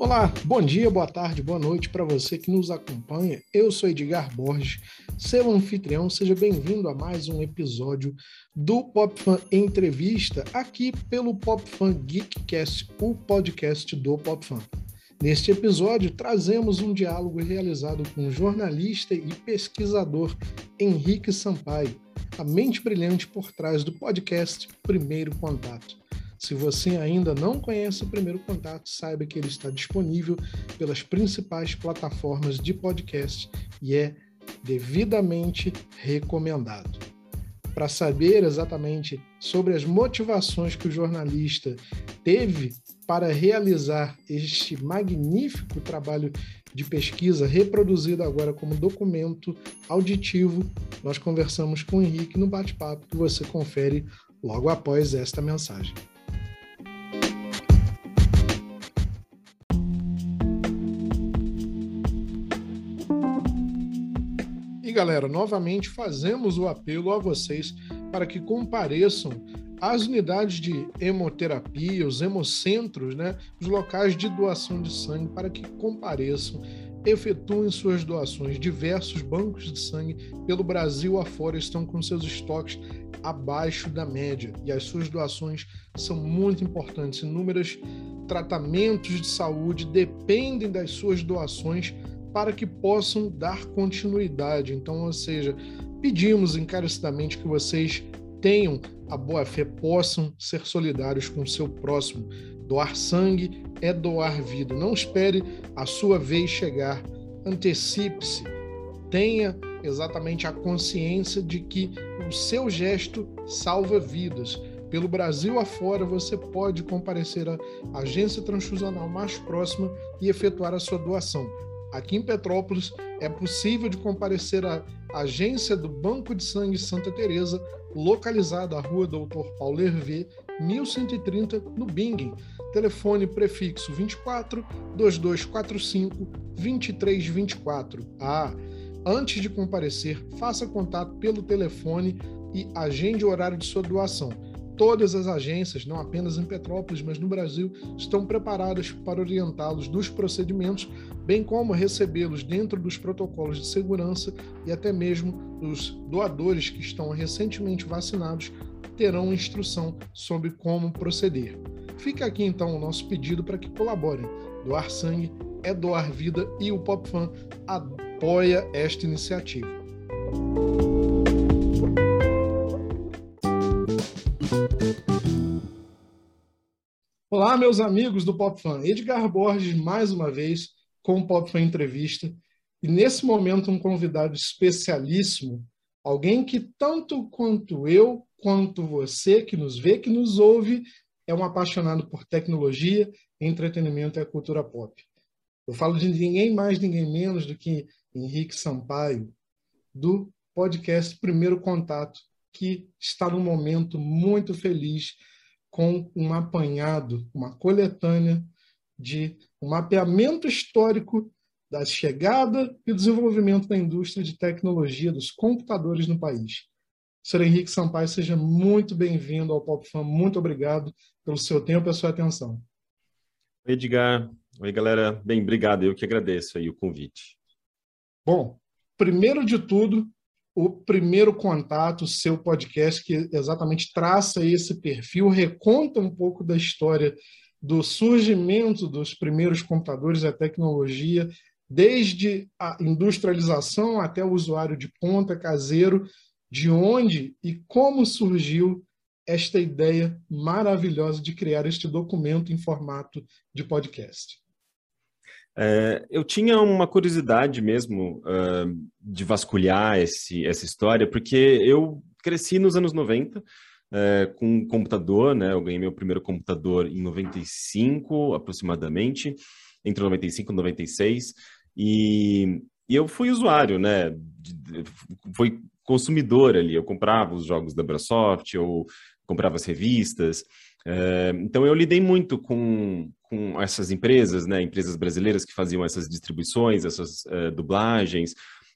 Olá, bom dia, boa tarde, boa noite para você que nos acompanha. Eu sou Edgar Borges, seu anfitrião. Seja bem-vindo a mais um episódio do Pop Fan Entrevista, aqui pelo Pop Fan Geekcast, o podcast do Pop Fan. Neste episódio, trazemos um diálogo realizado com o jornalista e pesquisador Henrique Sampaio, a mente brilhante por trás do podcast Primeiro Contato. Se você ainda não conhece o Primeiro Contato, saiba que ele está disponível pelas principais plataformas de podcast e é devidamente recomendado. Para saber exatamente sobre as motivações que o jornalista teve para realizar este magnífico trabalho de pesquisa, reproduzido agora como documento auditivo, nós conversamos com o Henrique no bate-papo que você confere logo após esta mensagem. Galera, novamente fazemos o apelo a vocês para que compareçam às unidades de hemoterapia, os hemocentros, né, os locais de doação de sangue, para que compareçam, efetuem suas doações. Diversos bancos de sangue pelo Brasil afora estão com seus estoques abaixo da média e as suas doações são muito importantes. Inúmeros tratamentos de saúde dependem das suas doações para que possam dar continuidade. Então, ou seja, pedimos encarecidamente que vocês tenham a boa fé, possam ser solidários com o seu próximo. Doar sangue é doar vida. Não espere a sua vez chegar. Antecipe-se. Tenha exatamente a consciência de que o seu gesto salva vidas. Pelo Brasil afora, você pode comparecer à agência transfusional mais próxima e efetuar a sua doação. Aqui em Petrópolis é possível de comparecer à agência do Banco de Sangue Santa Teresa, localizada à Rua Doutor Paulo Hervé, 1130, no Bingen. Telefone prefixo 24 2245 2324. Ah, antes de comparecer, faça contato pelo telefone e agende o horário de sua doação. Todas as agências, não apenas em Petrópolis, mas no Brasil, estão preparadas para orientá-los dos procedimentos, bem como recebê-los dentro dos protocolos de segurança e até mesmo os doadores que estão recentemente vacinados terão instrução sobre como proceder. Fica aqui então o nosso pedido para que colaborem. Doar sangue é doar vida e o PopFan apoia esta iniciativa. Olá, meus amigos do Pop Fan. Edgar Borges, mais uma vez, com o Pop Fan Entrevista. E nesse momento, um convidado especialíssimo, alguém que tanto quanto eu, quanto você que nos vê, que nos ouve, é um apaixonado por tecnologia, entretenimento e a cultura pop. Eu falo de ninguém mais, ninguém menos do que Henrique Sampaio, do podcast Primeiro Contato, que está num momento muito feliz com um apanhado, uma coletânea de um mapeamento histórico da chegada e desenvolvimento da indústria de tecnologia dos computadores no país. Sr. Henrique Sampaio, seja muito bem-vindo ao PopFan. Muito obrigado pelo seu tempo e a sua atenção. Oi, Edgar. Oi, galera. Bem, obrigado. Eu que agradeço aí o convite. Bom, primeiro de tudo, o primeiro contato, seu podcast, que exatamente traça esse perfil, reconta um pouco da história do surgimento dos primeiros computadores, a tecnologia, desde a industrialização até o usuário de ponta caseiro, de onde e como surgiu esta ideia maravilhosa de criar este documento em formato de podcast. É, eu tinha uma curiosidade mesmo uh, de vasculhar esse, essa história, porque eu cresci nos anos 90 é, com um computador, né? Eu ganhei meu primeiro computador em 95, aproximadamente, entre 95 e 96, e, e eu fui usuário, né? Fui consumidor ali, eu comprava os jogos da Microsoft, eu comprava as revistas, então eu lidei muito com, com essas empresas, né, empresas brasileiras que faziam essas distribuições, essas uh, dublagens,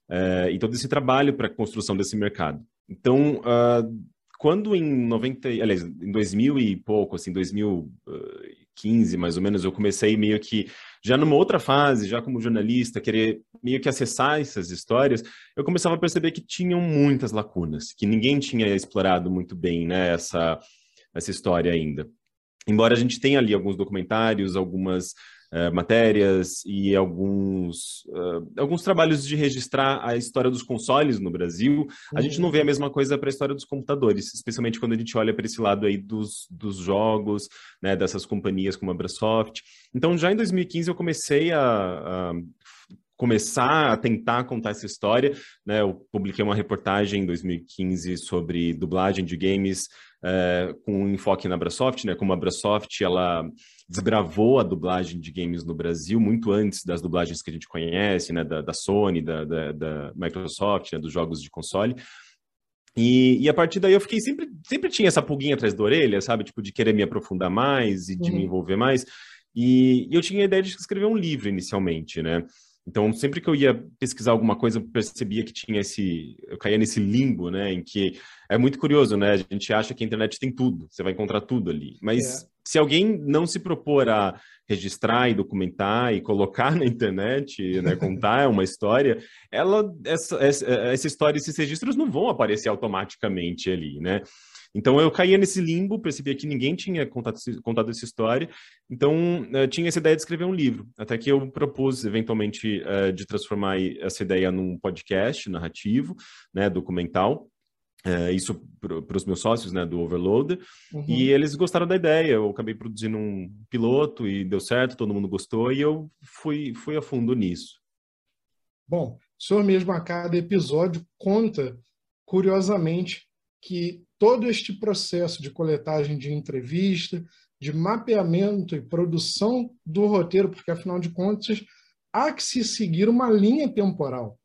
uh, e todo esse trabalho para a construção desse mercado. Então, uh, quando em 90, aliás, em 2000 e pouco, assim, 2015 mais ou menos, eu comecei meio que já numa outra fase, já como jornalista, querer meio que acessar essas histórias, eu começava a perceber que tinham muitas lacunas, que ninguém tinha explorado muito bem, né, essa, essa história ainda. Embora a gente tenha ali alguns documentários, algumas uh, matérias e alguns, uh, alguns trabalhos de registrar a história dos consoles no Brasil, uhum. a gente não vê a mesma coisa para a história dos computadores, especialmente quando a gente olha para esse lado aí dos, dos jogos, né, dessas companhias como a Microsoft. Então, já em 2015 eu comecei a, a começar a tentar contar essa história. Né? Eu publiquei uma reportagem em 2015 sobre dublagem de games é, com um enfoque na Abrasoft, né? Como a Abrasoft ela desbravou a dublagem de games no Brasil muito antes das dublagens que a gente conhece, né? Da, da Sony, da, da, da Microsoft, né? dos jogos de console. E, e, a partir daí eu fiquei sempre, sempre tinha essa pulguinha atrás da orelha, sabe? Tipo, de querer me aprofundar mais e de uhum. me envolver mais. E, e eu tinha a ideia de escrever um livro inicialmente, né? Então, sempre que eu ia pesquisar alguma coisa, eu percebia que tinha esse. Eu caía nesse limbo, né? Em que é muito curioso, né? A gente acha que a internet tem tudo, você vai encontrar tudo ali. Mas é. se alguém não se propor a registrar e documentar e colocar na internet, né, contar uma história, ela, essa, essa, essa história, esses registros não vão aparecer automaticamente ali, né? Então eu caía nesse limbo, percebia que ninguém tinha contado, contado essa história, então eu tinha essa ideia de escrever um livro. Até que eu propus, eventualmente, uh, de transformar essa ideia num podcast narrativo, né, documental. Uh, isso para os meus sócios né, do Overload, uhum. e eles gostaram da ideia. Eu acabei produzindo um piloto e deu certo, todo mundo gostou, e eu fui, fui a fundo nisso. Bom, o senhor mesmo a cada episódio conta, curiosamente, que todo este processo de coletagem de entrevista, de mapeamento e produção do roteiro, porque afinal de contas há que se seguir uma linha temporal.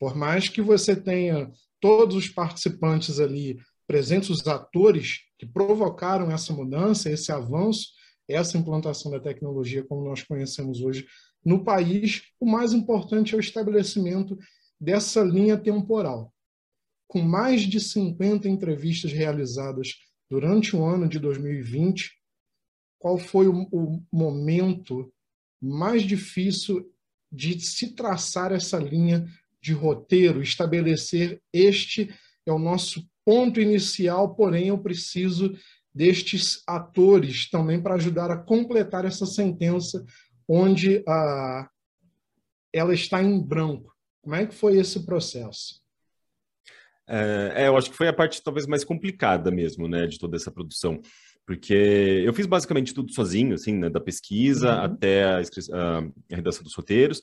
Por mais que você tenha todos os participantes ali presentes, os atores que provocaram essa mudança, esse avanço, essa implantação da tecnologia como nós conhecemos hoje no país, o mais importante é o estabelecimento dessa linha temporal com mais de 50 entrevistas realizadas durante o ano de 2020, qual foi o, o momento mais difícil de se traçar essa linha de roteiro, estabelecer este é o nosso ponto inicial, porém eu preciso destes atores também para ajudar a completar essa sentença onde a, ela está em branco. Como é que foi esse processo? É, eu acho que foi a parte talvez mais complicada mesmo, né, de toda essa produção. Porque eu fiz basicamente tudo sozinho, assim, né, da pesquisa uhum. até a, a, a, redação dos roteiros.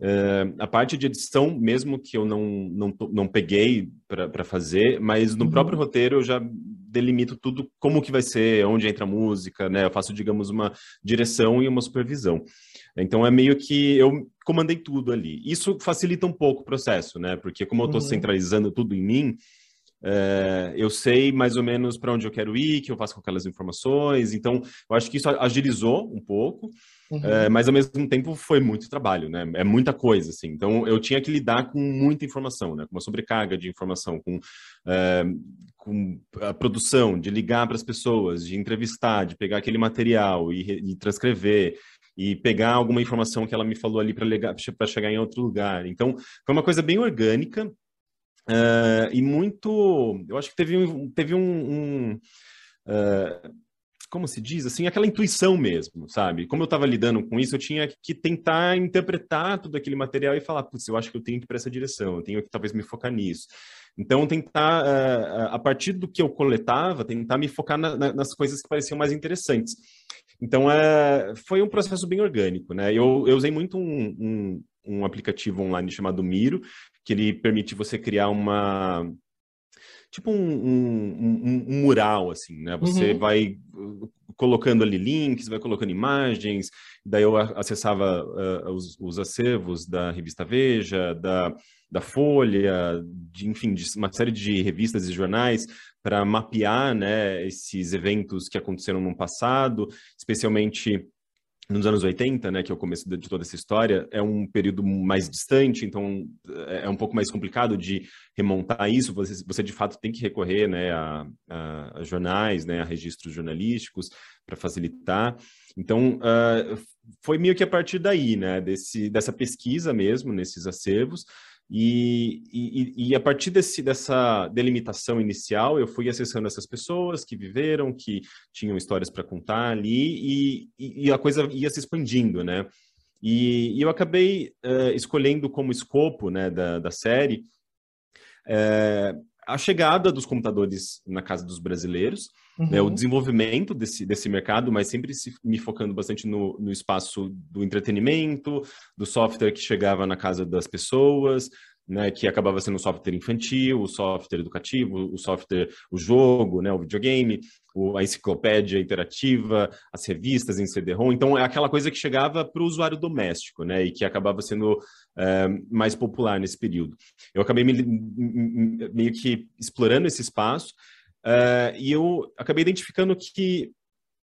É, a parte de edição, mesmo que eu não, não, não peguei para fazer, mas no uhum. próprio roteiro eu já delimito tudo como que vai ser, onde entra a música, né? Eu faço, digamos, uma direção e uma supervisão. Então é meio que eu comandei tudo ali. Isso facilita um pouco o processo, né? Porque como eu estou uhum. centralizando tudo em mim, é, eu sei mais ou menos para onde eu quero ir, que eu faço com aquelas informações. Então, eu acho que isso agilizou um pouco, uhum. é, mas ao mesmo tempo foi muito trabalho, né? É muita coisa, assim. Então, eu tinha que lidar com muita informação, né? Com uma sobrecarga de informação, com, é, com a produção, de ligar para as pessoas, de entrevistar, de pegar aquele material e, e transcrever e pegar alguma informação que ela me falou ali para chegar em outro lugar. Então, foi uma coisa bem orgânica uh, e muito. Eu acho que teve, um, teve um. um uh, como se diz, assim, aquela intuição mesmo, sabe? Como eu estava lidando com isso, eu tinha que tentar interpretar todo aquele material e falar, putz, eu acho que eu tenho que ir para essa direção, eu tenho que talvez me focar nisso. Então, tentar, uh, a partir do que eu coletava, tentar me focar na, na, nas coisas que pareciam mais interessantes. Então, é, foi um processo bem orgânico, né? Eu, eu usei muito um, um, um aplicativo online chamado Miro, que ele permite você criar uma, tipo um, um, um, mural, assim, né? Você uhum. vai uh, colocando ali links, vai colocando imagens, daí eu acessava uh, os, os, acervos da revista Veja, da, da Folha, de, enfim, de uma série de revistas e jornais para mapear né, esses eventos que aconteceram no passado, especialmente nos anos 80, né, que é o começo de toda essa história, é um período mais distante, então é, é um pouco mais complicado de remontar isso. Você, você de fato tem que recorrer, né, a, a, a jornais, né, a registros jornalísticos para facilitar. Então, uh, foi meio que a partir daí, né, desse, dessa pesquisa mesmo, nesses acervos, e, e, e, a partir desse, dessa delimitação inicial, eu fui acessando essas pessoas que viveram, que tinham histórias para contar ali, e, e, a coisa ia se expandindo, né? E, eu acabei uh, escolhendo como escopo né, da, da série uh, a chegada dos computadores na casa dos brasileiros, uhum. né, o uhum. desenvolvimento desse, desse mercado, mas sempre se, me focando bastante no, no espaço do entretenimento, do software que chegava na casa das pessoas, né, que acabava sendo o software infantil, o software educativo, o software, o jogo, né, o videogame, o, a enciclopédia interativa, as revistas em CD-ROM. Então, é aquela coisa que chegava para o usuário doméstico, né, e que acabava sendo é, mais popular nesse período. Eu acabei me, meio que explorando esse espaço é, e eu acabei identificando que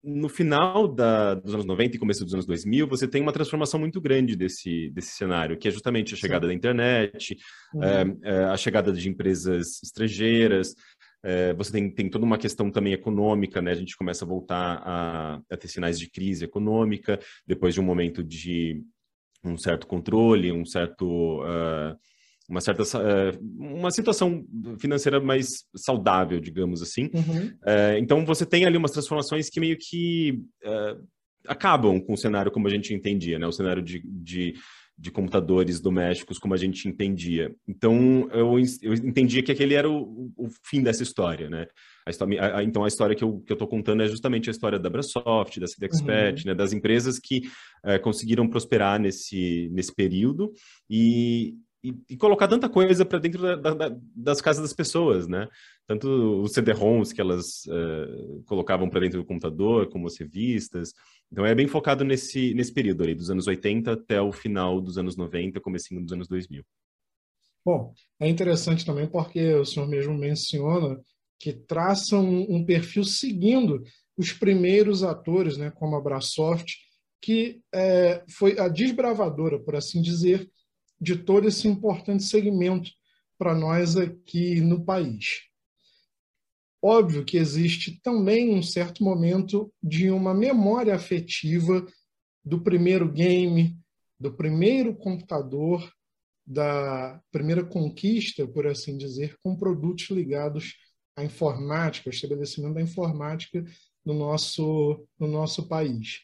no final da, dos anos 90 e começo dos anos 2000, você tem uma transformação muito grande desse, desse cenário, que é justamente a chegada Sim. da internet, uhum. é, é, a chegada de empresas estrangeiras, é, você tem, tem toda uma questão também econômica, né? A gente começa a voltar a, a ter sinais de crise econômica, depois de um momento de um certo controle, um certo... Uh, uma certa uh, uma situação financeira mais saudável, digamos assim. Uhum. Uh, então você tem ali umas transformações que meio que acabam com o cenário como a gente entendia, né? O cenário de, de, de, computadores domésticos como a gente entendia. Então eu, eu entendia que aquele era o, o fim dessa história, né? A história, a, então a história que eu estou contando é justamente a história da Brasoft, da CDExpert, uhum. né? Das empresas que conseguiram prosperar nesse, nesse período e, e, e colocar tanta coisa para dentro da, da, das casas das pessoas, né? Tanto os CD-ROMs que elas uh, colocavam para dentro do computador, como as revistas. Então é bem focado nesse, nesse período ali, dos anos 80 até o final dos anos 90, comecinho dos anos 2000. Bom, é interessante também porque o senhor mesmo menciona que traçam um perfil seguindo os primeiros atores, né, como a Brasoft, que é, foi a desbravadora, por assim dizer, de todo esse importante segmento para nós aqui no país. Óbvio que existe também um certo momento de uma memória afetiva do primeiro game, do primeiro computador, da primeira conquista, por assim dizer, com produtos ligados à informática, ao estabelecimento da informática no nosso, no nosso país.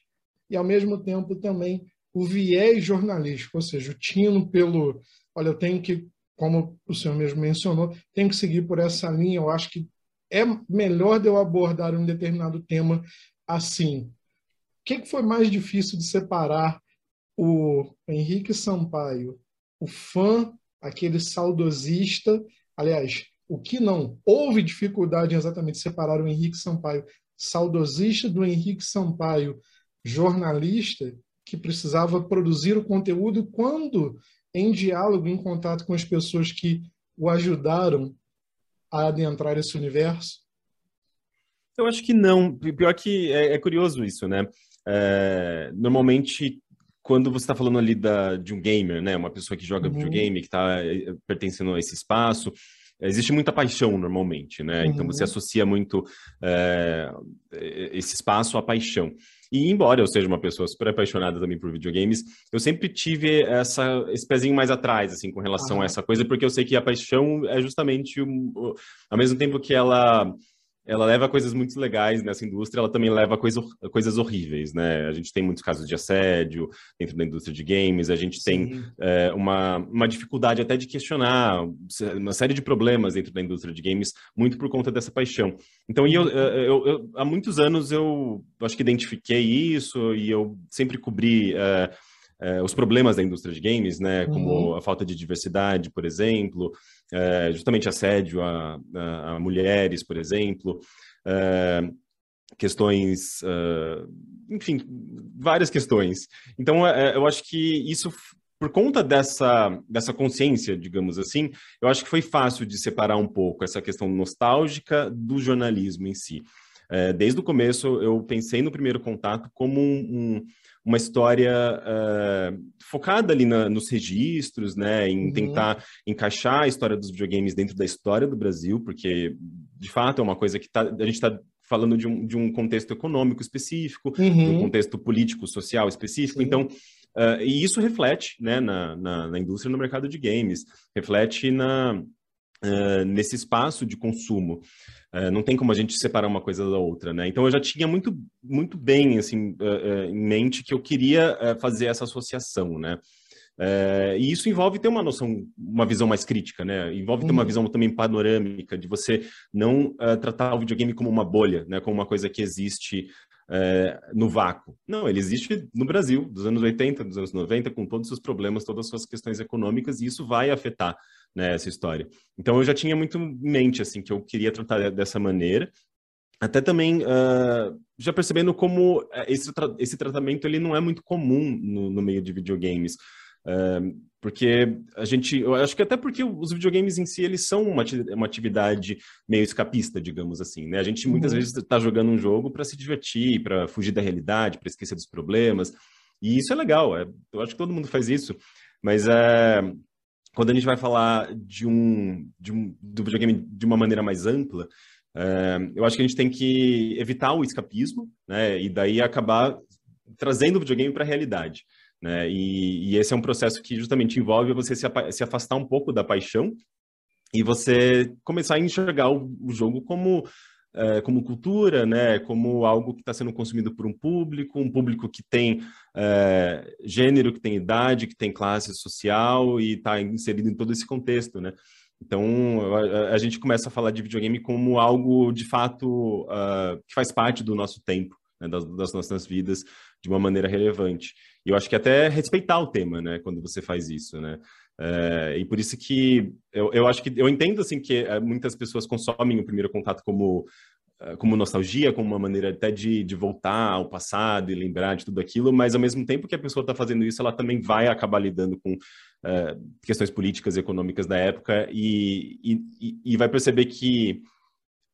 E, ao mesmo tempo, também o viés jornalístico, ou seja, o tino pelo, olha, eu tenho que, como o senhor mesmo mencionou, tenho que seguir por essa linha, eu acho que é melhor de eu abordar um determinado tema assim. O que, foi mais difícil de separar o Henrique Sampaio, o fã, aquele saudosista, aliás, o que não? Houve dificuldade em exatamente separar o Henrique Sampaio saudosista do Henrique Sampaio jornalista, que precisava produzir o conteúdo quando em diálogo, em contato com as pessoas que o ajudaram a adentrar esse universo? Eu acho que não. Pior que é, é curioso isso, né? É, normalmente, quando você está falando ali da, de um gamer, né? Uma pessoa que joga uhum. videogame, que está é, pertencendo a esse espaço, existe muita paixão normalmente, né? Uhum. Então você uhum. associa muito é, esse espaço à paixão. E embora eu seja uma pessoa super apaixonada também por videogames, eu sempre tive essa, esse pezinho mais atrás, assim, com relação a essa coisa, porque eu sei que a paixão é justamente, um, ao mesmo tempo que ela ela leva coisas muito legais nessa indústria, ela também leva coisa, coisas horríveis, né? A gente tem muitos casos de assédio dentro da indústria de games, a gente tem é, uma, uma dificuldade até de questionar uma série de problemas dentro da indústria de games, muito por conta dessa paixão. Então, eu, eu, eu há muitos anos eu acho que identifiquei isso e eu sempre cobri... É, os problemas da indústria de games, né, como uhum. a falta de diversidade, por exemplo, é, justamente assédio a, a, a, mulheres, por exemplo, é, questões, é, enfim, várias questões. Então, eu acho que isso por conta dessa, dessa consciência, digamos assim, eu acho que foi fácil de separar um pouco essa questão nostálgica do jornalismo em si. É, desde o começo, eu pensei no primeiro contato como um, uma história uh, focada ali na, nos registros, né, em uhum. tentar encaixar a história dos videogames dentro da história do Brasil, porque de fato é uma coisa que tá, a gente está falando de um, de um contexto econômico específico, uhum. de um contexto político, social específico, Sim. então Uh, e isso reflete né, na, na, na, indústria no mercado de games, reflete na, uh, nesse espaço de consumo. Uh, não tem como a gente separar uma coisa da outra, né? Então eu já tinha muito, muito bem assim, em mente que eu queria fazer essa associação, né? E isso envolve ter uma noção, uma visão mais crítica, né? Envolve ter uma uhum. visão também panorâmica, de você não uh, tratar o videogame como uma bolha, né? Como uma coisa que existe é, no vácuo. Não, ele existe no Brasil, dos anos 80, dos anos 90, com todos os seus problemas, todas as suas questões econômicas, e isso vai afetar né, essa história. Então eu já tinha muito em mente assim que eu queria tratar dessa maneira. Até também uh, já percebendo como é, esse, tra esse tratamento ele não é muito comum no, no meio de videogames. Uh, porque a gente, eu acho que até porque os videogames em si, eles são uma, uma atividade meio escapista, digamos assim, né? A gente muitas uhum. vezes está jogando um jogo para se divertir, para fugir da realidade, para esquecer dos problemas, e isso é legal, é, eu acho que todo mundo faz isso, mas é, quando a gente vai falar de um, de um do videogame de uma maneira mais ampla, é, eu acho que a gente tem que evitar o escapismo, né? E daí acabar trazendo o videogame para a realidade. Né? E, e, esse é um processo que justamente envolve você se, se, afastar um pouco da paixão e você começar a enxergar o, o jogo como, é, como cultura, né? como algo que está sendo consumido por um público, um público que tem é, gênero, que tem idade, que tem classe social e está inserido em todo esse contexto. Né? Então, a, a, gente começa a falar de videogame como algo, de fato, uh, que faz parte do nosso tempo, né? das, das nossas vidas, de uma maneira relevante. E eu acho que até respeitar o tema, né, quando você faz isso, né? É, e por isso que eu, eu acho que eu entendo assim que é, muitas pessoas consomem o primeiro contato como é, como nostalgia, como uma maneira até de, de voltar ao passado e lembrar de tudo aquilo, mas ao mesmo tempo que a pessoa está fazendo isso, ela também vai acabar lidando com é, questões políticas e econômicas da época e, e, e vai perceber que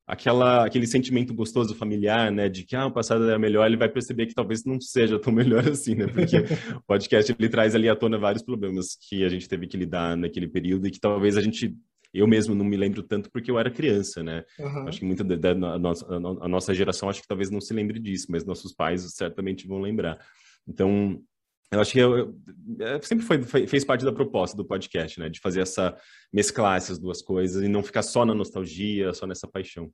aquela, aquele sentimento gostoso familiar, né, de que ah, o passado era melhor, ele vai perceber que talvez não seja tão melhor assim, né, porque o podcast ele traz ali à tona vários problemas que a gente teve que lidar naquele período e que talvez a gente eu mesmo não me lembro tanto porque eu era criança, né? Uhum. Acho que muita da, da a, nossa, a nossa geração acho que talvez não se lembre disso, mas nossos pais certamente vão lembrar. Então, eu acho que eu, eu, é, sempre foi, foi, fez parte da proposta do podcast, né? De fazer essa mesclar essas duas coisas e não ficar só na nostalgia, só nessa paixão.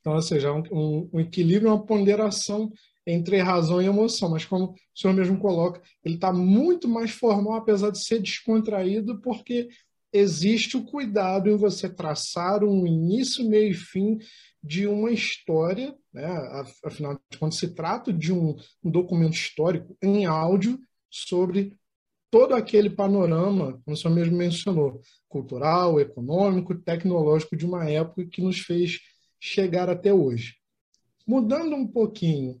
Então, ou seja, um, um, um equilíbrio, uma ponderação entre razão e emoção, mas como o senhor mesmo coloca, ele está muito mais formal, apesar de ser descontraído, porque existe o cuidado em você traçar um início, meio e fim de uma história, né? afinal de contas, se trata de um, um documento histórico em áudio sobre todo aquele panorama, como senhor mesmo mencionou, cultural, econômico, tecnológico de uma época que nos fez chegar até hoje. Mudando um pouquinho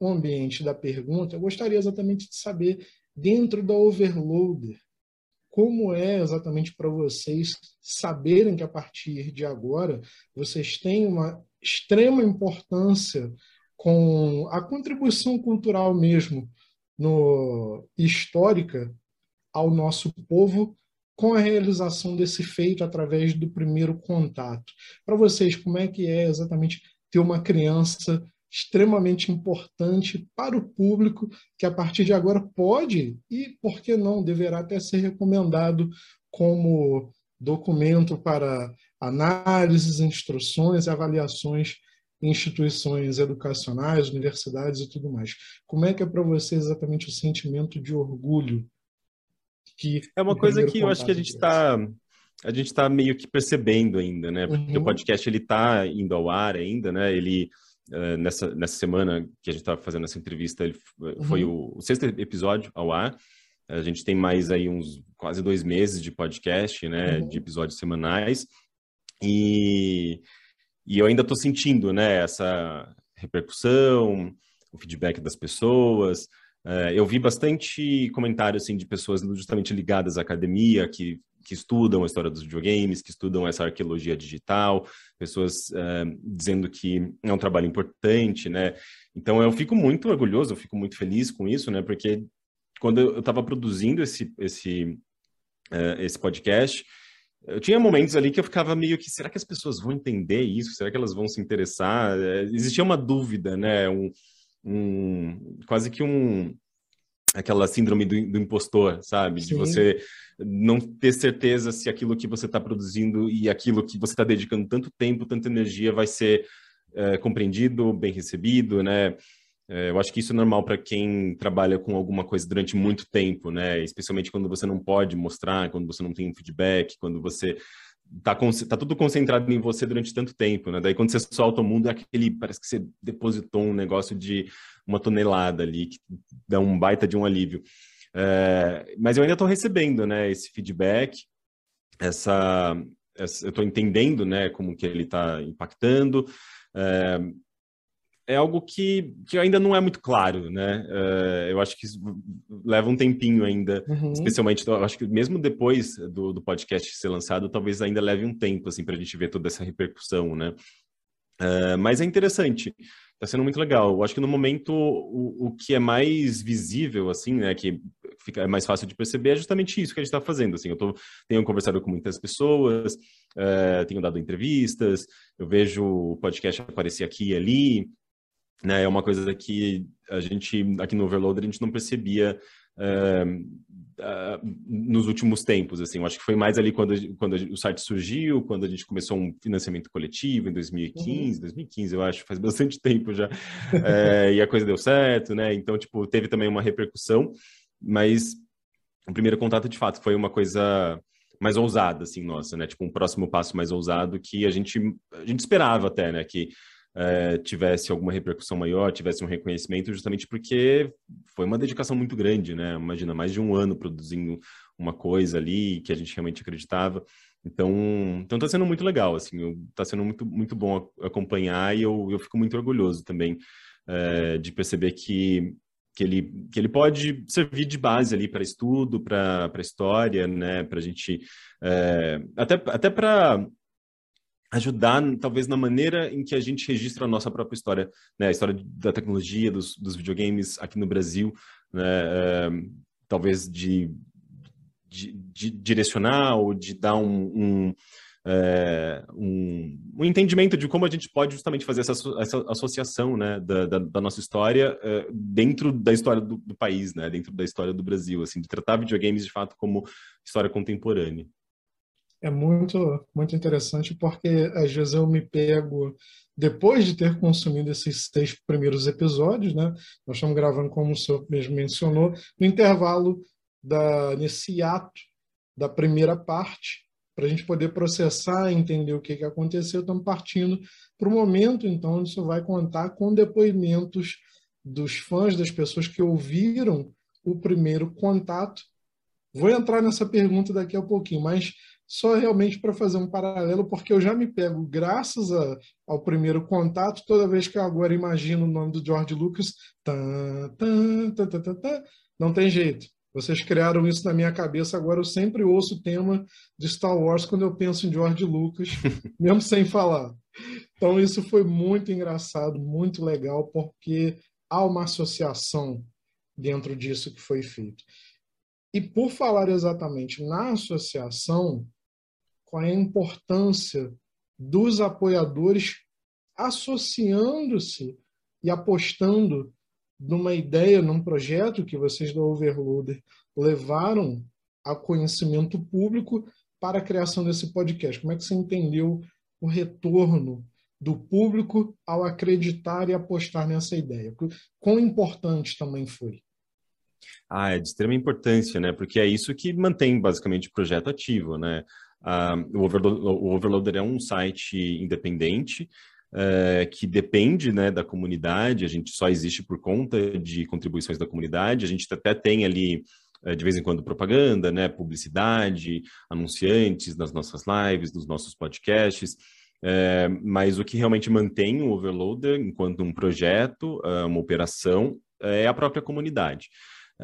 o ambiente da pergunta, eu gostaria exatamente de saber, dentro da Overloader, como é exatamente para vocês saberem que a partir de agora vocês têm uma extrema importância com a contribuição cultural mesmo no histórica ao nosso povo com a realização desse feito através do primeiro contato. Para vocês, como é que é exatamente ter uma criança extremamente importante para o público, que a partir de agora pode e, por que não, deverá até ser recomendado como documento para análises, instruções e avaliações em instituições educacionais, universidades e tudo mais. Como é que é para você exatamente o sentimento de orgulho que é uma coisa que eu acho que a gente está a gente está meio que percebendo ainda, né? Porque uhum. o podcast ele está indo ao ar ainda, né? Ele uh, nessa nessa semana que a gente estava fazendo essa entrevista, ele foi uhum. o, o, sexto episódio ao ar. A gente tem mais aí uns quase dois meses de podcast, né? Uhum. De episódios semanais e e eu ainda estou sentindo, né? Essa repercussão, o feedback das pessoas. Uh, eu vi bastante comentário assim de pessoas justamente ligadas à academia que que estudam a história dos videogames, que estudam essa arqueologia digital, pessoas é, dizendo que é um trabalho importante, né? Então eu fico muito orgulhoso, eu fico muito feliz com isso, né? Porque quando eu estava produzindo esse, esse, uh, esse podcast, eu tinha momentos ali que eu ficava meio que, será que as pessoas vão entender isso? Será que elas vão se interessar? É, existia uma dúvida, né? Um, um, quase que um aquela síndrome do, do impostor, sabe? Sim. De você não ter certeza se aquilo que você está produzindo e aquilo que você está dedicando tanto tempo, tanta energia vai ser é, compreendido, bem recebido, né? É, eu acho que isso é normal para quem trabalha com alguma coisa durante muito tempo, né? Especialmente quando você não pode mostrar, quando você não tem feedback, quando você tá, tá tudo concentrado em você durante tanto tempo, né? Daí quando você solta o mundo, é aquele parece que você depositou um negócio de uma tonelada ali, que dá um baita de um alívio. É, mas eu ainda estou recebendo, né? Esse feedback, essa, essa eu estou entendendo, né? Como que ele está impactando. É, é algo que, que ainda não é muito claro, né? Uh, eu acho que leva um tempinho ainda, uhum. especialmente, eu acho que mesmo depois do, do podcast ser lançado, talvez ainda leve um tempo, assim, para a gente ver toda essa repercussão, né? Uh, mas é interessante, está sendo muito legal. Eu acho que no momento o, o que é mais visível, assim, né, que fica é mais fácil de perceber é justamente isso que a gente está fazendo. Assim, eu tô, tenho conversado com muitas pessoas, uh, tenho dado entrevistas, eu vejo o podcast aparecer aqui e ali, né? É uma coisa que a gente, aqui no Overloader, a gente não percebia uh, uh, nos últimos tempos, assim. Eu acho que foi mais ali quando, quando o site surgiu, quando a gente começou um financiamento coletivo em 2015, uhum. 2015, eu acho, faz bastante tempo já. uh, e a coisa deu certo, né? Então, tipo, teve também uma repercussão, mas o primeiro contato, de fato, foi uma coisa mais ousada, assim, nossa, né? Tipo, um próximo passo mais ousado que a gente, a gente esperava até, né? Que é, tivesse alguma repercussão maior, tivesse um reconhecimento, justamente porque foi uma dedicação muito grande, né? Imagina, mais de um ano produzindo uma coisa ali que a gente realmente acreditava. Então, então tá sendo muito legal, assim, tá sendo muito, muito bom acompanhar e eu, eu fico muito orgulhoso também é, de perceber que, que, ele, que ele pode servir de base ali para estudo, para história, né, para a gente, é, até, até para ajudar, talvez, na maneira em que a gente registra a nossa própria história, né? A história da tecnologia, dos, dos videogames aqui no Brasil, né? É, talvez de, de, de, direcionar ou de dar um, um, é, um, um, entendimento de como a gente pode justamente fazer essa, essa associação, né? Da, da, da nossa história é, dentro da história do, do país, né? Dentro da história do Brasil, assim, de tratar videogames, de fato, como história contemporânea é muito, muito interessante porque às vezes eu me pego, depois de ter consumido esses seis primeiros episódios, né? Nós estamos gravando, como o senhor mesmo mencionou, no intervalo da, nesse ato da primeira parte, para a gente poder processar entender o que, que aconteceu, estamos partindo para o momento, então, onde isso vai contar com depoimentos dos fãs, das pessoas que ouviram o primeiro contato. Vou entrar nessa pergunta daqui a pouquinho, mas só realmente para fazer um paralelo, porque eu já me pego, graças a, ao primeiro contato, toda vez que eu agora imagino o nome do George Lucas, tan, tan, tan, tan, tan, não tem jeito. Vocês criaram isso na minha cabeça, agora eu sempre ouço o tema de Star Wars quando eu penso em George Lucas, mesmo sem falar. Então isso foi muito engraçado, muito legal, porque há uma associação dentro disso que foi feito. E por falar exatamente na associação, qual é a importância dos apoiadores associando-se e apostando numa ideia, num projeto que vocês do Overloader levaram a conhecimento público para a criação desse podcast. Como é que você entendeu o retorno do público ao acreditar e apostar nessa ideia? Quão importante também foi? Ah, é de extrema importância, né? Porque é isso que mantém basicamente o projeto ativo, né? o, Overloader, o Overloader é um site independente é, que depende né, da comunidade, a gente só existe por conta de contribuições da comunidade, a gente até tem ali é, de vez em quando propaganda, né, publicidade, anunciantes nas nossas lives, nos nossos podcasts, é, mas o que realmente mantém o Overloader enquanto um projeto, uma operação, é a própria comunidade.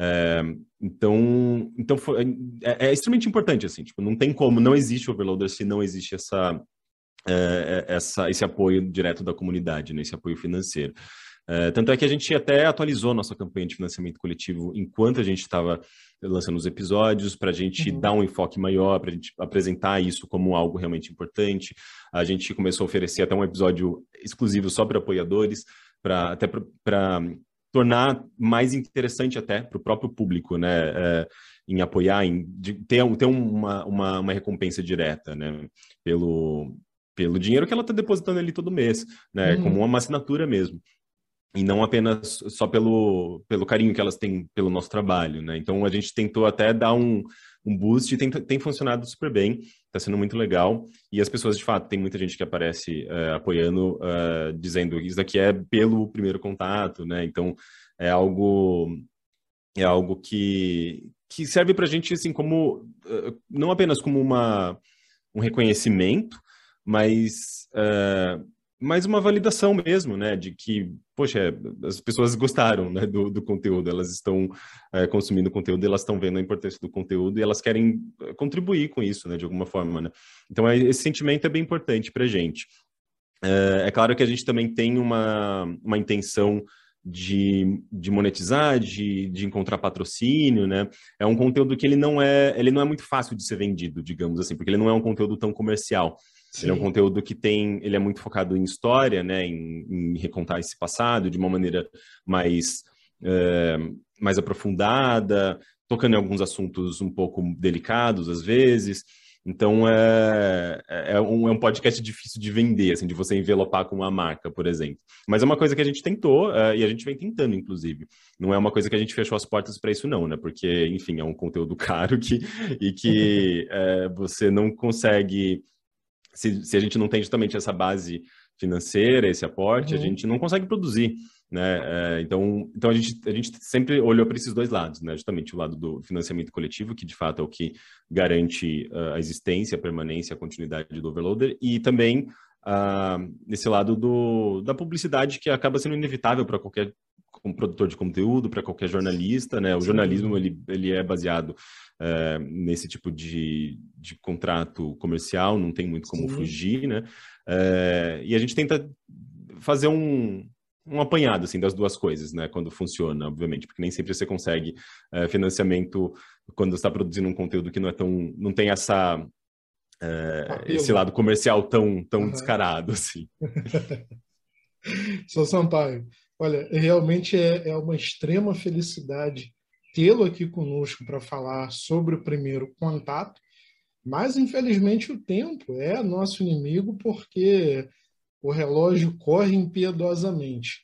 É, então, então foi, é, é, extremamente importante, assim, tipo, não tem como, não existe overloader se não existe essa, é, é essa, esse apoio direto da comunidade, né, esse apoio financeiro. É, tanto é que a gente até atualizou nossa campanha de financiamento coletivo enquanto a gente estava lançando os episódios, para a gente uhum. dar um enfoque maior, para a gente apresentar isso como algo realmente importante. A gente começou a oferecer até um episódio exclusivo só para apoiadores, pra, até para tornar mais interessante até para o próprio público, né? É, em apoiar, em de, ter, ter uma, uma, uma recompensa direta, né? Pelo, pelo dinheiro que ela está depositando ali todo mês, né? Uhum. Como uma assinatura mesmo. E não apenas só pelo, pelo carinho que elas têm pelo nosso trabalho, né? Então a gente tentou até dar um, um boost e tem, tem funcionado super bem, está sendo muito legal. E as pessoas, de fato, tem muita gente que aparece uh, apoiando, uh, dizendo isso daqui é pelo primeiro contato, né? Então é algo é algo que, que serve para a gente assim como uh, não apenas como uma um reconhecimento, mas mais uma validação mesmo, né, de que, poxa, as pessoas gostaram, né, do, do conteúdo, elas estão é, consumindo conteúdo, elas estão vendo a importância do conteúdo e elas querem é, contribuir com isso, né, de alguma forma, né. Então, é, esse sentimento é bem importante para a gente. É, é, claro que a gente também tem uma, uma intenção de, de monetizar, de, de encontrar patrocínio, né? É um conteúdo que ele não é, ele não é muito fácil de ser vendido, digamos assim, porque ele não é um conteúdo tão comercial. Sim. Ele é um conteúdo que tem, ele é muito focado em história, né, em, em recontar esse passado de uma maneira mais, é, mais aprofundada, tocando em alguns assuntos um pouco delicados às vezes. Então é, é, é, um, é um podcast difícil de vender, assim, de você envelopar com uma marca, por exemplo. Mas é uma coisa que a gente tentou uh, e a gente vem tentando, inclusive. Não é uma coisa que a gente fechou as portas para isso, não, né? Porque, enfim, é um conteúdo caro que, e que é, você não consegue se, se a gente não tem justamente essa base financeira, esse aporte, uhum. a gente não consegue produzir, né? É, então, então a gente, a gente sempre olhou para esses dois lados, né? Justamente o lado do financiamento coletivo, que de fato é o que garante uh, a existência, a permanência, a continuidade do overloader, e também uh, nesse lado do, da publicidade que acaba sendo inevitável para qualquer um produtor de conteúdo, para qualquer jornalista, né? O jornalismo ele, ele é baseado é, nesse tipo de, de contrato comercial, não tem muito como Sim. fugir, né? É, e a gente tenta fazer um, um apanhado assim das duas coisas, né? Quando funciona, obviamente, porque nem sempre você consegue é, financiamento quando está produzindo um conteúdo que não é tão, não tem essa é, esse lado comercial tão tão uhum. descarado assim. Sou Sampaio. Olha, realmente é, é uma extrema felicidade tê-lo aqui conosco para falar sobre o primeiro contato, mas infelizmente o tempo é nosso inimigo porque o relógio corre impiedosamente.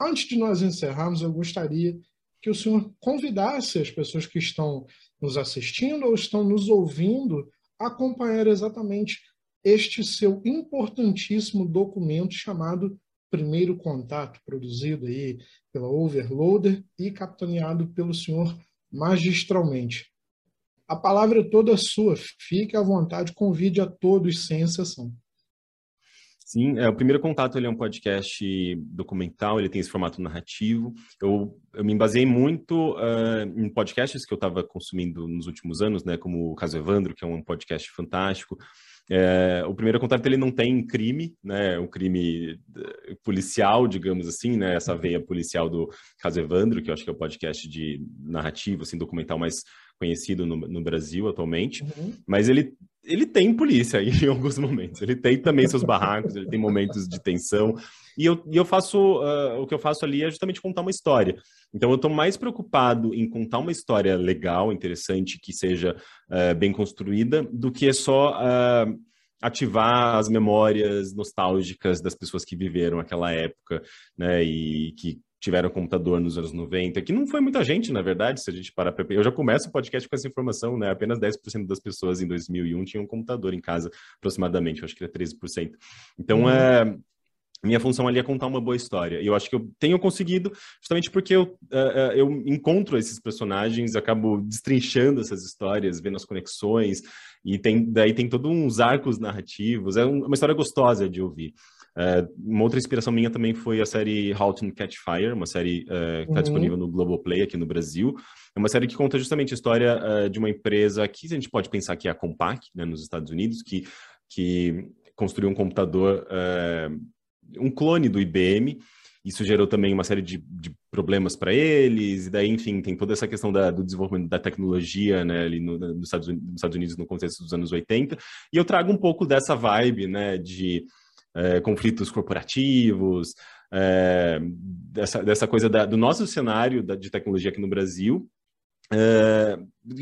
Antes de nós encerrarmos, eu gostaria que o senhor convidasse as pessoas que estão nos assistindo ou estão nos ouvindo a acompanhar exatamente este seu importantíssimo documento chamado primeiro contato produzido aí pela Overloader e capitaneado pelo senhor magistralmente. A palavra é toda sua, fique à vontade, convide a todos sem exceção. Sim, é, o primeiro contato ele é um podcast documental, ele tem esse formato narrativo. Eu, eu me baseei muito uh, em podcasts que eu estava consumindo nos últimos anos, né, como o Caso Evandro, que é um podcast fantástico. É, o primeiro contato ele não tem crime, né, um crime eh, policial, digamos assim, né, essa veia policial do caso Evandro, que eu acho que é o podcast de narrativa, assim, documental mais conhecido no, no Brasil atualmente, uhum. mas ele ele tem polícia em alguns momentos, ele tem também seus barracos, ele tem momentos de tensão, e eu, e eu faço, uh, o que eu faço ali é justamente contar uma história. Então eu estou mais preocupado em contar uma história legal, interessante, que seja uh, bem construída, do que é só uh, ativar as memórias nostálgicas das pessoas que viveram aquela época, né, e que tiveram computador nos anos 90, que não foi muita gente, na verdade, se a gente parar para... Eu já começo o podcast com essa informação, né? Apenas 10% das pessoas em 2001 tinham um computador em casa, aproximadamente, eu acho que era 13%. Então, uhum. é minha função ali é contar uma boa história. E eu acho que eu tenho conseguido, justamente porque eu, uh, eu encontro esses personagens, acabo destrinchando essas histórias, vendo as conexões, e tem, daí tem todos uns arcos narrativos. É uma história gostosa de ouvir. É, uma outra inspiração minha também foi a série Halt and Catch Fire, uma série é, que está uhum. disponível no Globoplay aqui no Brasil. É uma série que conta justamente a história de uma empresa que a gente pode pensar que é a Compaq, né, nos Estados Unidos, que, que construiu um computador, é, um clone do IBM, isso gerou também uma série de, de problemas para eles, e daí, enfim, tem toda essa questão da, do desenvolvimento da tecnologia, né, ali no, nos, Estados Unidos, nos Estados Unidos no contexto dos anos 80, e eu trago um pouco dessa vibe, né, de é, conflitos corporativos, é, dessa, dessa coisa da, do nosso cenário da, de tecnologia aqui no Brasil, é,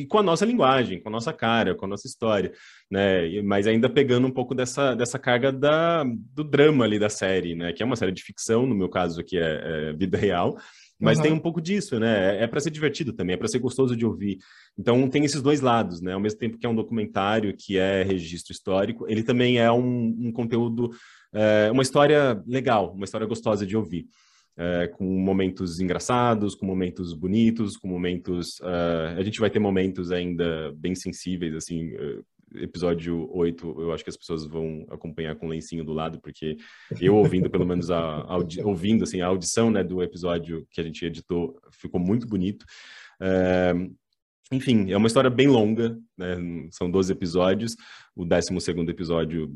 com a nossa linguagem, com a nossa cara, com a nossa história, né? Mas ainda pegando um pouco dessa, dessa carga da, do drama ali da série, né? Que é uma série de ficção, no meu caso aqui é, é vida real, mas uhum. tem um pouco disso, né? É, é para ser divertido também, é para ser gostoso de ouvir. Então tem esses dois lados, né? Ao mesmo tempo que é um documentário que é registro histórico, ele também é um, um conteúdo, é, uma história legal, uma história gostosa de ouvir é, com momentos engraçados, com momentos bonitos, com momentos. Uh, a gente vai ter momentos ainda bem sensíveis, assim. Uh, episódio 8, eu acho que as pessoas vão acompanhar com o lencinho do lado, porque eu ouvindo, pelo menos, a, a ouvindo assim, a audição né, do episódio que a gente editou, ficou muito bonito. Uh, enfim, é uma história bem longa, né? são 12 episódios. O 12 episódio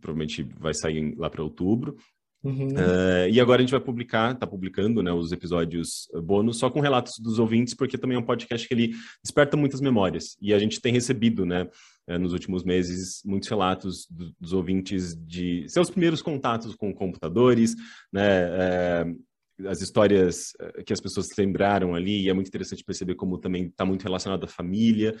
provavelmente vai sair lá para outubro. Uhum. Uh, e agora a gente vai publicar, está publicando né, os episódios bônus só com relatos dos ouvintes, porque também é um podcast que ele desperta muitas memórias. E a gente tem recebido, né, uh, nos últimos meses, muitos relatos do, dos ouvintes de seus primeiros contatos com computadores, né, uh, as histórias que as pessoas lembraram ali, e é muito interessante perceber como também está muito relacionado à família,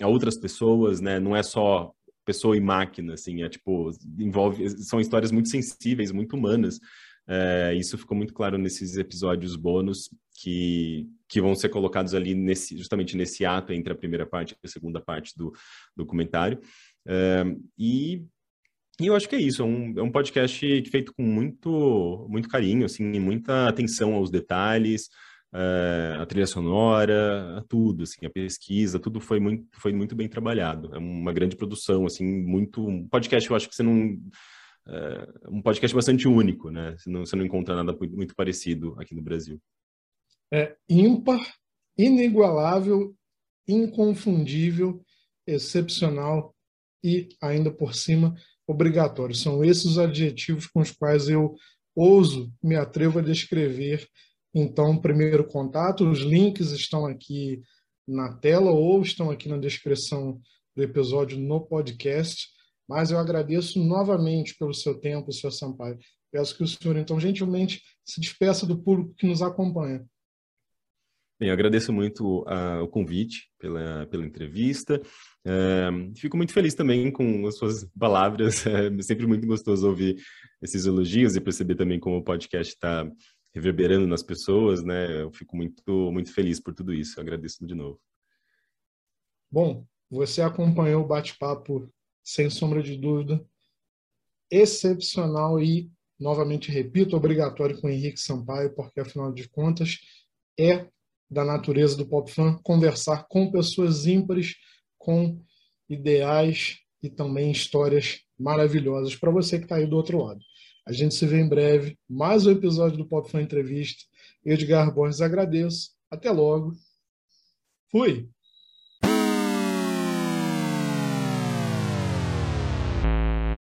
a outras pessoas, né, não é só pessoa e máquina, assim, é tipo, envolve, são histórias muito sensíveis, muito humanas. É, isso ficou muito claro nesses episódios bônus que, que vão ser colocados ali nesse, justamente nesse ato entre a primeira parte e a segunda parte do documentário. É, e, e, eu acho que é isso, é um, é um podcast feito com muito, muito carinho, assim, muita atenção aos detalhes, é, a trilha sonora, tudo, assim, a pesquisa, tudo foi muito, foi muito bem trabalhado. É uma grande produção, assim, muito... Um podcast, eu acho que você não... É, um podcast bastante único, né? Você não, você não encontra nada muito parecido aqui no Brasil. É ímpar, inigualável, inconfundível, excepcional e, ainda por cima, obrigatório. São esses os adjetivos com os quais eu ouso, me atrevo a descrever então, primeiro contato, os links estão aqui na tela ou estão aqui na descrição do episódio no podcast. Mas eu agradeço novamente pelo seu tempo, Sr. Sampaio. Peço que o senhor, então, gentilmente se despeça do público que nos acompanha. Bem, eu agradeço muito uh, o convite pela, pela entrevista. Uh, fico muito feliz também com as suas palavras. É sempre muito gostoso ouvir esses elogios e perceber também como o podcast está reverberando nas pessoas, né? Eu fico muito, muito feliz por tudo isso. Eu agradeço de novo. Bom, você acompanhou o bate-papo, sem sombra de dúvida, excepcional e, novamente repito, obrigatório com o Henrique Sampaio, porque, afinal de contas, é da natureza do Pop Fan conversar com pessoas ímpares, com ideais e também histórias maravilhosas para você que está aí do outro lado. A gente se vê em breve. Mais um episódio do Pop Fan Entrevista. Edgar Borges agradeço. Até logo. Fui!